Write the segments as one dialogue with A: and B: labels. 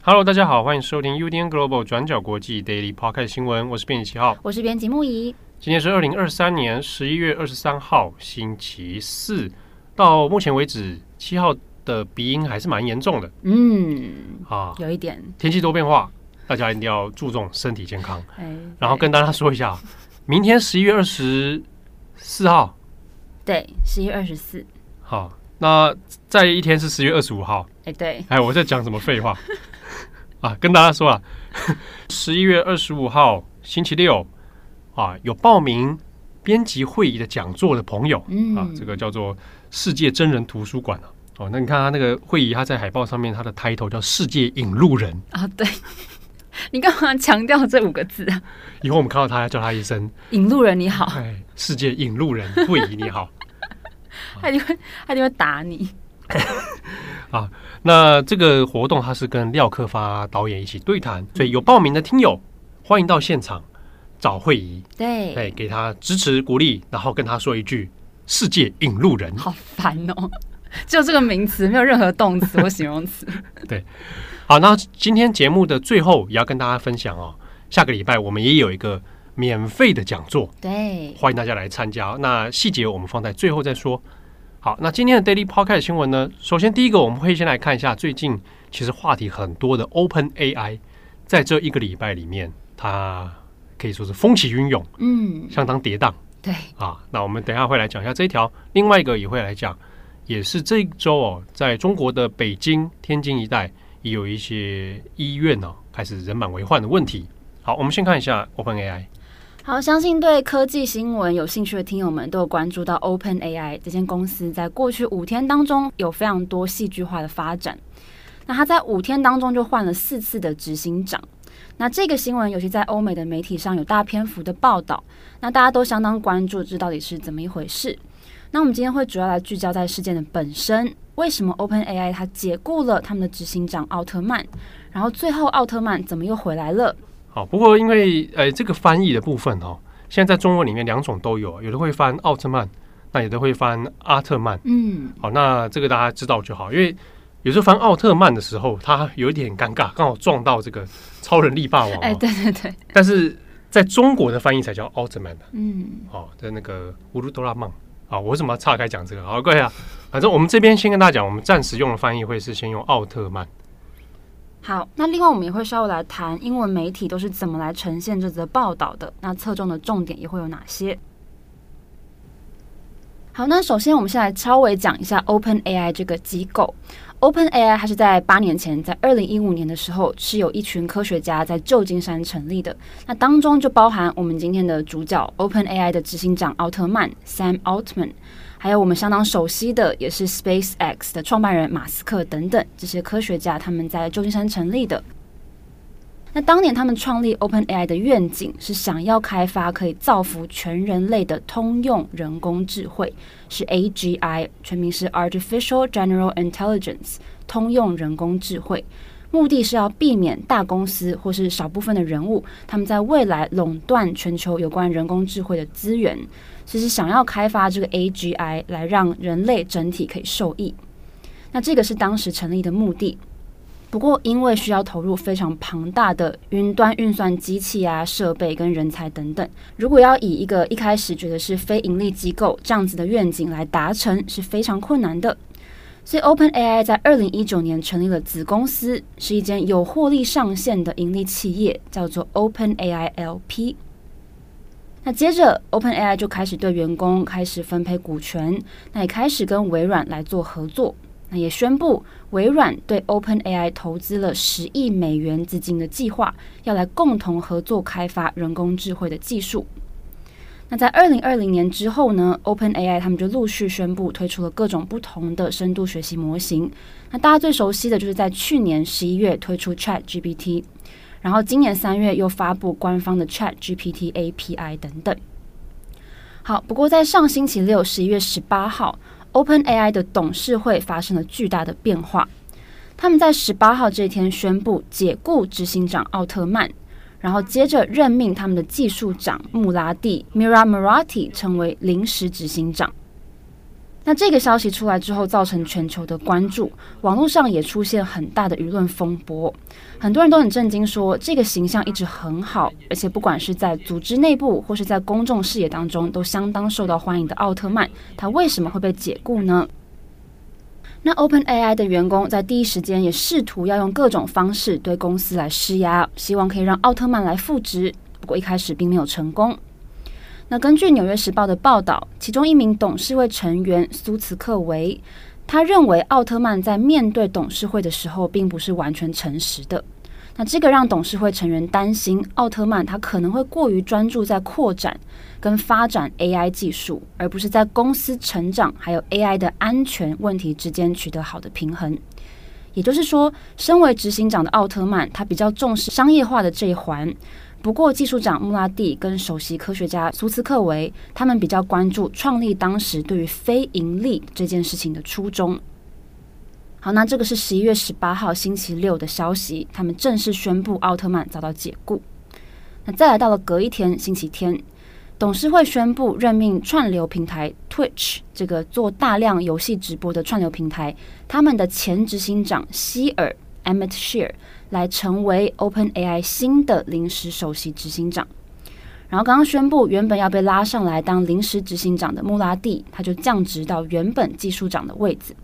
A: Hello，大家好，欢迎收听 UDN Global 转角国际 Daily Podcast 新闻，我是编辑七号，
B: 我是编辑木仪。
A: 今天是二零二三年十一月二十三号，星期四。到目前为止，七号的鼻音还是蛮严重的。
B: 嗯，
A: 啊，
B: 有一点。
A: 天气多变化，大家一定要注重身体健康。
B: 哎，
A: 然后跟大家说一下，明天十一月二十四号，
B: 对，十一月二十四。
A: 好，那再一天是十月二十五号。
B: 哎，对。
A: 哎，我在讲什么废话 啊？跟大家说啊，十一月二十五号星期六。啊，有报名编辑会议的讲座的朋友，嗯，啊，这个叫做世界真人图书馆哦，那你看他那个会议，他在海报上面，他的 title 叫“世界引路人”
B: 啊。对，你干嘛强调这五个字啊？
A: 以后我们看到他，要叫他一声“
B: 引路人”，你好。
A: 哎，世界引路人会议你好。
B: 他就会，他就会打你。
A: 啊，那这个活动他是跟廖克发导演一起对谈，所以有报名的听友欢迎到现场。找会议，
B: 对，
A: 对，给他支持鼓励，然后跟他说一句“世界引路人”。
B: 好烦哦，就这个名词没有任何动词或形容词。
A: 对，好，那今天节目的最后也要跟大家分享哦，下个礼拜我们也有一个免费的讲座，
B: 对，
A: 欢迎大家来参加。那细节我们放在最后再说。好，那今天的 Daily Podcast 新闻呢，首先第一个我们会先来看一下最近其实话题很多的 Open AI，在这一个礼拜里面它。可以说是风起云涌，嗯，相当跌宕，
B: 对
A: 啊。那我们等一下会来讲一下这一条，另外一个也会来讲，也是这一周哦，在中国的北京、天津一带也有一些医院呢、哦、开始人满为患的问题。好，我们先看一下 OpenAI。
B: 好，相信对科技新闻有兴趣的听友们都有关注到 OpenAI 这间公司在过去五天当中有非常多戏剧化的发展。那他在五天当中就换了四次的执行长。那这个新闻尤其在欧美的媒体上有大篇幅的报道，那大家都相当关注这到底是怎么一回事。那我们今天会主要来聚焦在事件的本身，为什么 OpenAI 它解雇了他们的执行长奥特曼，然后最后奥特曼怎么又回来了？
A: 好，不过因为呃这个翻译的部分哦，现在在中文里面两种都有，有的会翻奥特曼，那有的会翻阿特曼。嗯，好，那这个大家知道就好，因为。有时候翻奥特曼的时候，他有一点尴尬，刚好撞到这个超人力霸王。
B: 哎，对对对。
A: 但是在中国的翻译才叫奥特曼。嗯。哦，在那个乌鲁多拉曼。啊，我为什么要岔开讲这个？好，各位啊，反正我们这边先跟大家讲，我们暂时用的翻译会是先用奥特曼。
B: 好，那另外我们也会稍微来谈英文媒体都是怎么来呈现这则报道的，那侧重的重点也会有哪些？好，那首先我们先来稍微讲一下 OpenAI 这个机构。OpenAI 它是在八年前，在二零一五年的时候，是有一群科学家在旧金山成立的。那当中就包含我们今天的主角 OpenAI 的执行长奥特曼 Sam Altman，还有我们相当熟悉的，也是 SpaceX 的创办人马斯克等等这些科学家，他们在旧金山成立的。那当年他们创立 OpenAI 的愿景是想要开发可以造福全人类的通用人工智慧，是 AGI，全名是 Artificial General Intelligence，通用人工智慧。目的是要避免大公司或是少部分的人物，他们在未来垄断全球有关人工智慧的资源，其实想要开发这个 AGI 来让人类整体可以受益。那这个是当时成立的目的。不过，因为需要投入非常庞大的云端运算机器啊、设备跟人才等等，如果要以一个一开始觉得是非盈利机构这样子的愿景来达成，是非常困难的。所以，OpenAI 在二零一九年成立了子公司，是一间有获利上限的盈利企业，叫做 OpenAI LP。那接着，OpenAI 就开始对员工开始分配股权，那也开始跟微软来做合作。那也宣布，微软对 OpenAI 投资了十亿美元资金的计划，要来共同合作开发人工智慧的技术。那在二零二零年之后呢，OpenAI 他们就陆续宣布推出了各种不同的深度学习模型。那大家最熟悉的就是在去年十一月推出 ChatGPT，然后今年三月又发布官方的 ChatGPT API 等等。好，不过在上星期六，十一月十八号。，OpenAI 的董事会发生了巨大的变化。他们在十八号这天宣布解雇执行长奥特曼，然后接着任命他们的技术长穆拉蒂 （Mira Murati） 成为临时执行长。那这个消息出来之后，造成全球的关注，网络上也出现很大的舆论风波。很多人都很震惊，说这个形象一直很好，而且不管是在组织内部或是在公众视野当中，都相当受到欢迎的奥特曼，他为什么会被解雇呢？那 OpenAI 的员工在第一时间也试图要用各种方式对公司来施压，希望可以让奥特曼来复职，不过一开始并没有成功。那根据《纽约时报》的报道，其中一名董事会成员苏茨克维，他认为奥特曼在面对董事会的时候，并不是完全诚实的。那这个让董事会成员担心，奥特曼他可能会过于专注在扩展跟发展 AI 技术，而不是在公司成长还有 AI 的安全问题之间取得好的平衡。也就是说，身为执行长的奥特曼，他比较重视商业化的这一环。不过，技术长穆拉蒂跟首席科学家苏斯克维，他们比较关注创立当时对于非盈利这件事情的初衷。好，那这个是十一月十八号星期六的消息，他们正式宣布奥特曼遭到解雇。那再来到了隔一天星期天，董事会宣布任命串流平台 Twitch 这个做大量游戏直播的串流平台，他们的前执行长希尔 Emmett Shear。来成为 OpenAI 新的临时首席执行长，然后刚刚宣布原本要被拉上来当临时执行长的穆拉蒂，他就降职到原本技术长的位置。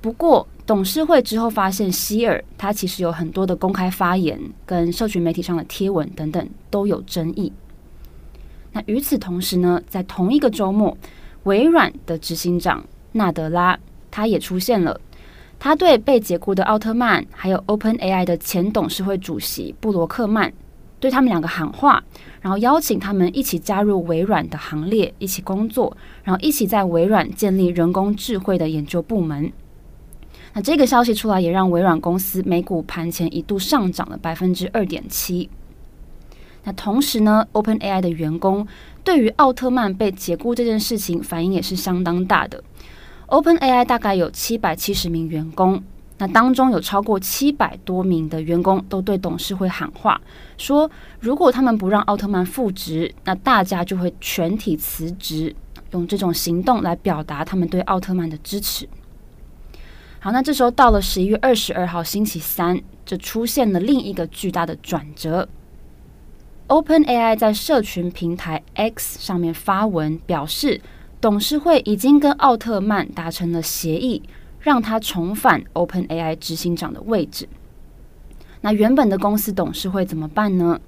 B: 不过董事会之后发现希尔他其实有很多的公开发言跟社群媒体上的贴文等等都有争议。那与此同时呢，在同一个周末，微软的执行长纳德拉他也出现了。他对被解雇的奥特曼，还有 OpenAI 的前董事会主席布罗克曼，对他们两个喊话，然后邀请他们一起加入微软的行列，一起工作，然后一起在微软建立人工智慧的研究部门。那这个消息出来，也让微软公司美股盘前一度上涨了百分之二点七。那同时呢，OpenAI 的员工对于奥特曼被解雇这件事情反应也是相当大的。OpenAI 大概有七百七十名员工，那当中有超过七百多名的员工都对董事会喊话，说如果他们不让奥特曼复职，那大家就会全体辞职，用这种行动来表达他们对奥特曼的支持。好，那这时候到了十一月二十二号星期三，就出现了另一个巨大的转折。OpenAI 在社群平台 X 上面发文表示。董事会已经跟奥特曼达成了协议，让他重返 OpenAI 执行长的位置。那原本的公司董事会怎么办呢？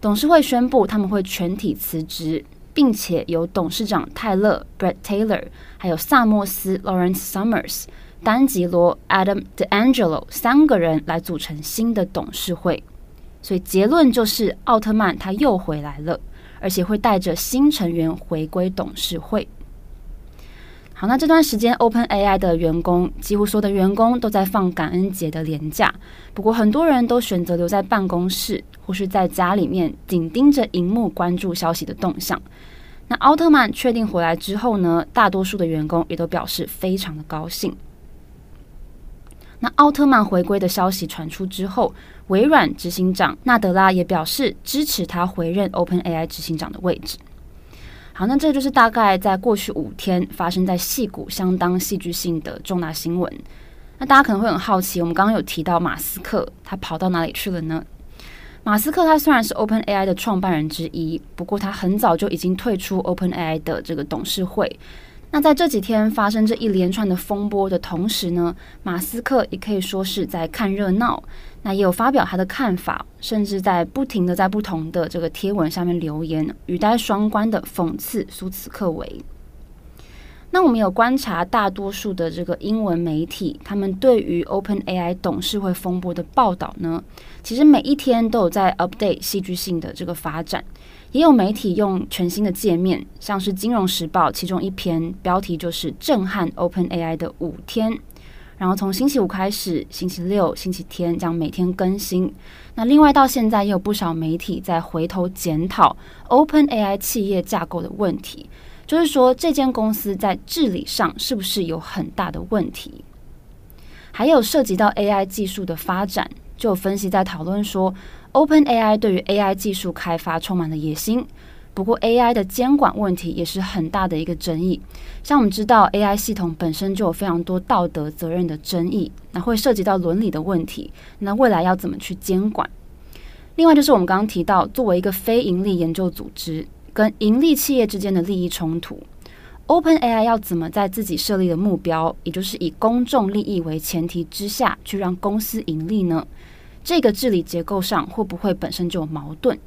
B: 董事会宣布他们会全体辞职，并且由董事长泰勒 （Bret Taylor） 还有萨默斯 （Lawrence Summers）、丹吉罗 （Adam DeAngelo） 三个人来组成新的董事会。所以结论就是，奥特曼他又回来了，而且会带着新成员回归董事会。好，那这段时间，OpenAI 的员工几乎所有的员工都在放感恩节的连假。不过，很多人都选择留在办公室，或是在家里面紧盯着荧幕，关注消息的动向。那奥特曼确定回来之后呢，大多数的员工也都表示非常的高兴。那奥特曼回归的消息传出之后，微软执行长纳德拉也表示支持他回任 OpenAI 执行长的位置。好，那这就是大概在过去五天发生在戏谷相当戏剧性的重大新闻。那大家可能会很好奇，我们刚刚有提到马斯克，他跑到哪里去了呢？马斯克他虽然是 OpenAI 的创办人之一，不过他很早就已经退出 OpenAI 的这个董事会。那在这几天发生这一连串的风波的同时呢，马斯克也可以说是在看热闹。那也有发表他的看法，甚至在不停的在不同的这个贴文下面留言，语带双关的讽刺苏茨克维。那我们有观察大多数的这个英文媒体，他们对于 OpenAI 董事会风波的报道呢，其实每一天都有在 update 戏剧性的这个发展。也有媒体用全新的界面，像是《金融时报》其中一篇标题就是“震撼 OpenAI 的五天”。然后从星期五开始，星期六、星期天将每天更新。那另外到现在也有不少媒体在回头检讨 OpenAI 企业架构的问题，就是说这间公司在治理上是不是有很大的问题？还有涉及到 AI 技术的发展，就有分析在讨论说，OpenAI 对于 AI 技术开发充满了野心。不过，AI 的监管问题也是很大的一个争议。像我们知道，AI 系统本身就有非常多道德责任的争议，那会涉及到伦理的问题。那未来要怎么去监管？另外，就是我们刚刚提到，作为一个非盈利研究组织，跟盈利企业之间的利益冲突，OpenAI 要怎么在自己设立的目标，也就是以公众利益为前提之下去让公司盈利呢？这个治理结构上会不会本身就有矛盾？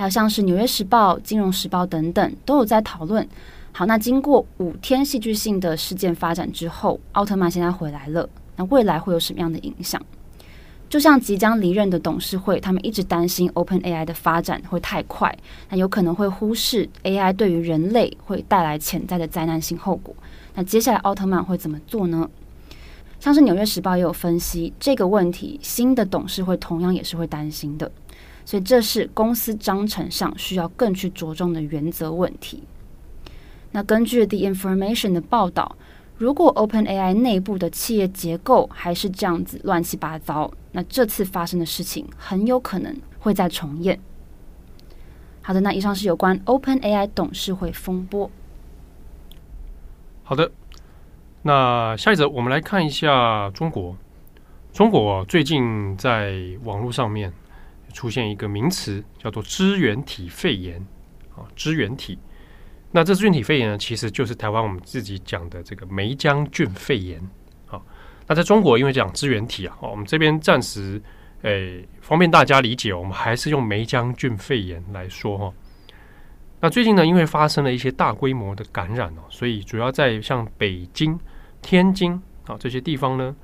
B: 还有像是《纽约时报》、《金融时报》等等都有在讨论。好，那经过五天戏剧性的事件发展之后，奥特曼现在回来了。那未来会有什么样的影响？就像即将离任的董事会，他们一直担心 OpenAI 的发展会太快，那有可能会忽视 AI 对于人类会带来潜在的灾难性后果。那接下来奥特曼会怎么做呢？像是《纽约时报》也有分析这个问题，新的董事会同样也是会担心的。所以这是公司章程上需要更去着重的原则问题。那根据 The Information 的报道，如果 OpenAI 内部的企业结构还是这样子乱七八糟，那这次发生的事情很有可能会再重演。好的，那以上是有关 OpenAI 董事会风波。
A: 好的，那下一则我们来看一下中国。中国最近在网络上面出现一个名词，叫做支原体肺炎啊，支原体。那这支原体肺炎呢，其实就是台湾我们自己讲的这个梅浆菌肺炎。啊那在中国，因为讲支原体啊，我们这边暂时诶、方便大家理解，我们还是用梅浆菌肺炎来说哈。那最近呢，因为发生了一些大规模的感染哦，所以主要在像北京、天津啊这些地方呢，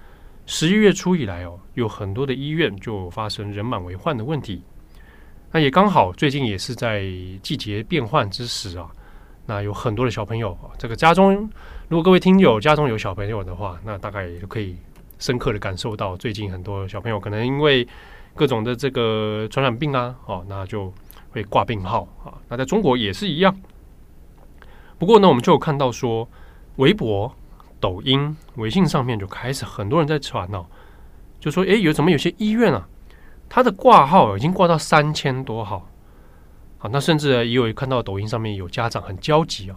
A: 十一月初以来哦，有很多的医院就发生人满为患的问题。那也刚好最近也是在季节变换之时啊，那有很多的小朋友，这个家中。如果各位听友家中有小朋友的话，那大概也就可以深刻的感受到，最近很多小朋友可能因为各种的这个传染病啊，哦，那就会挂病号啊。那在中国也是一样。不过呢，我们就有看到说，微博、抖音、微信上面就开始很多人在传哦，就说，诶，有怎么有些医院啊，它的挂号已经挂到三千多号。好，那甚至也有看到抖音上面有家长很焦急啊。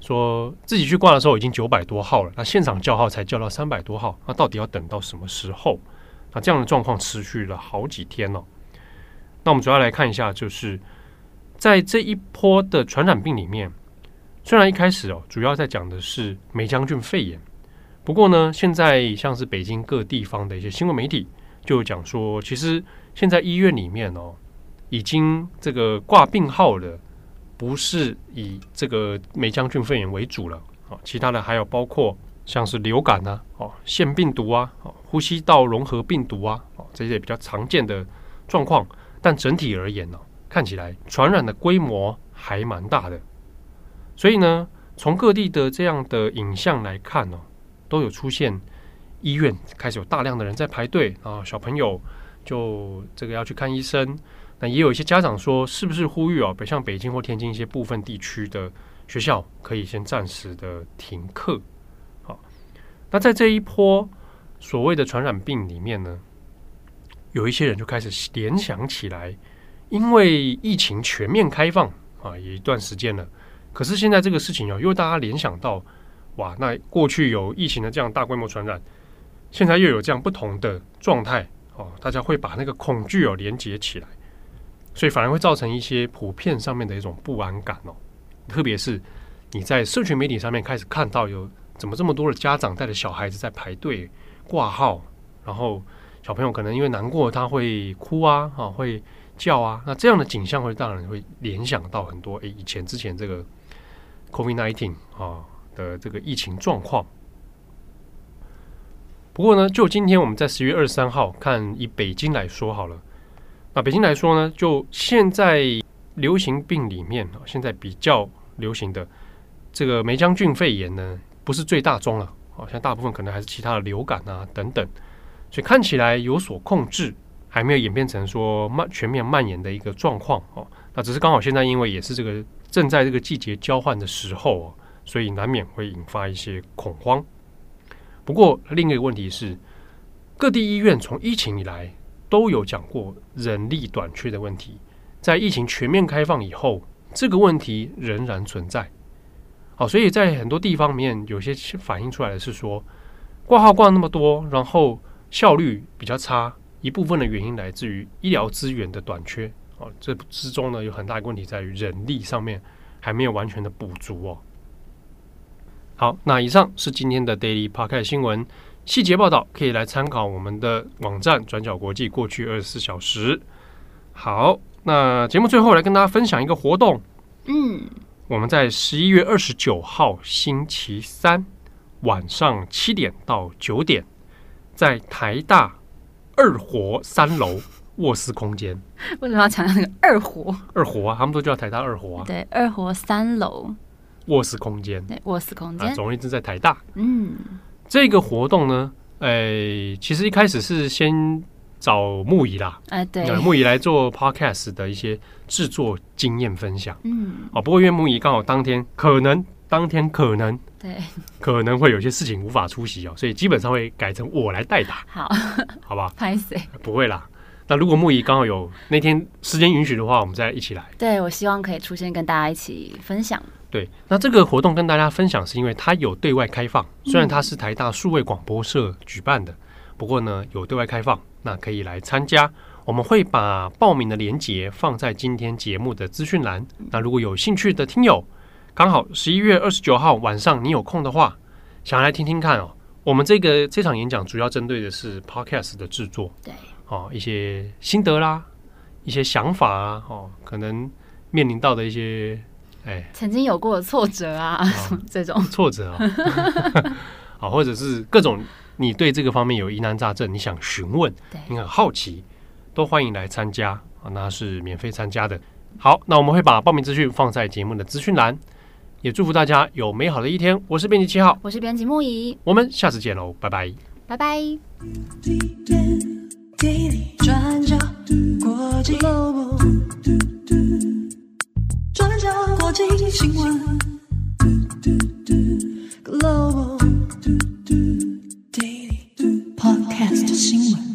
A: 说自己去挂的时候已经九百多号了，那现场叫号才叫到三百多号，那到底要等到什么时候？那这样的状况持续了好几天了。那我们主要来看一下，就是在这一波的传染病里面，虽然一开始哦，主要在讲的是霉浆菌肺炎，不过呢，现在像是北京各地方的一些新闻媒体就讲说，其实现在医院里面哦，已经这个挂病号的。不是以这个霉浆菌肺炎为主了啊，其他的还有包括像是流感啊、哦腺病毒啊、哦呼吸道融合病毒啊、哦这些比较常见的状况。但整体而言呢，看起来传染的规模还蛮大的。所以呢，从各地的这样的影像来看呢，都有出现医院开始有大量的人在排队啊，小朋友就这个要去看医生。那也有一些家长说，是不是呼吁啊，北像北京或天津一些部分地区的学校可以先暂时的停课？好，那在这一波所谓的传染病里面呢，有一些人就开始联想起来，因为疫情全面开放啊，有一段时间了，可是现在这个事情哦，又大家联想到，哇，那过去有疫情的这样大规模传染，现在又有这样不同的状态哦，大家会把那个恐惧哦连接起来。所以反而会造成一些普遍上面的一种不安感哦，特别是你在社群媒体上面开始看到有怎么这么多的家长带着小孩子在排队挂号，然后小朋友可能因为难过他会哭啊，啊会叫啊，那这样的景象会让人会联想到很多诶，以前之前这个 COVID-19 啊的这个疫情状况。不过呢，就今天我们在十月二十三号看以北京来说好了。那北京来说呢，就现在流行病里面啊，现在比较流行的这个梅浆菌肺炎呢，不是最大宗了，好像大部分可能还是其他的流感啊等等，所以看起来有所控制，还没有演变成说蔓全面蔓延的一个状况哦。那只是刚好现在因为也是这个正在这个季节交换的时候哦，所以难免会引发一些恐慌。不过另一个问题是，各地医院从疫情以来都有讲过人力短缺的问题，在疫情全面开放以后，这个问题仍然存在。好，所以在很多地方面，有些反映出来的是说，挂号挂那么多，然后效率比较差，一部分的原因来自于医疗资源的短缺。哦，这之中呢，有很大的问题在于人力上面还没有完全的补足哦。好，那以上是今天的 Daily Podcast 新闻细节报道，可以来参考我们的网站转角国际过去二十四小时。好，那节目最后来跟大家分享一个活动。嗯，我们在十一月二十九号星期三晚上七点到九点，在台大二活三楼。卧室空间
B: 为什么要强调那个二活？
A: 二活啊，他们都叫台大二活啊。
B: 对，二活三楼
A: 卧室空间。
B: 对，卧室空间。啊，
A: 总而言之，在台大。
B: 嗯，
A: 这个活动呢，诶、欸，其实一开始是先找牧宜啦，
B: 哎，对，
A: 牧宜来做 podcast 的一些制作经验分享。
B: 嗯，
A: 哦，不过因为牧宜刚好当天可能当天可能
B: 对
A: 可能会有些事情无法出席哦，所以基本上会改成我来代打。
B: 好，
A: 好吧，
B: 拍谁
A: 不会啦。那如果木仪刚好有那天时间允许的话，我们再一起来。
B: 对，我希望可以出现跟大家一起分享。
A: 对，那这个活动跟大家分享是因为它有对外开放，虽然它是台大数位广播社举办的，嗯、不过呢有对外开放，那可以来参加。我们会把报名的链接放在今天节目的资讯栏。那如果有兴趣的听友，刚好十一月二十九号晚上你有空的话，想来听听看哦。我们这个这场演讲主要针对的是 Podcast 的制作。
B: 对。
A: 哦，一些心得啦，一些想法啊，哦，可能面临到的一些，哎，
B: 曾经有过的挫折啊，哦、这种
A: 挫折啊、哦，好，或者是各种你对这个方面有疑难杂症，你想询问，
B: 对，
A: 你很好奇，都欢迎来参加啊，那是免费参加的。好，那我们会把报名资讯放在节目的资讯栏，也祝福大家有美好的一天。我是编辑七号，
B: 我是编辑木仪，
A: 我们下次见喽，拜拜，
B: 拜拜。
C: 转角国际播报，转角国际新闻，Podcast 新闻。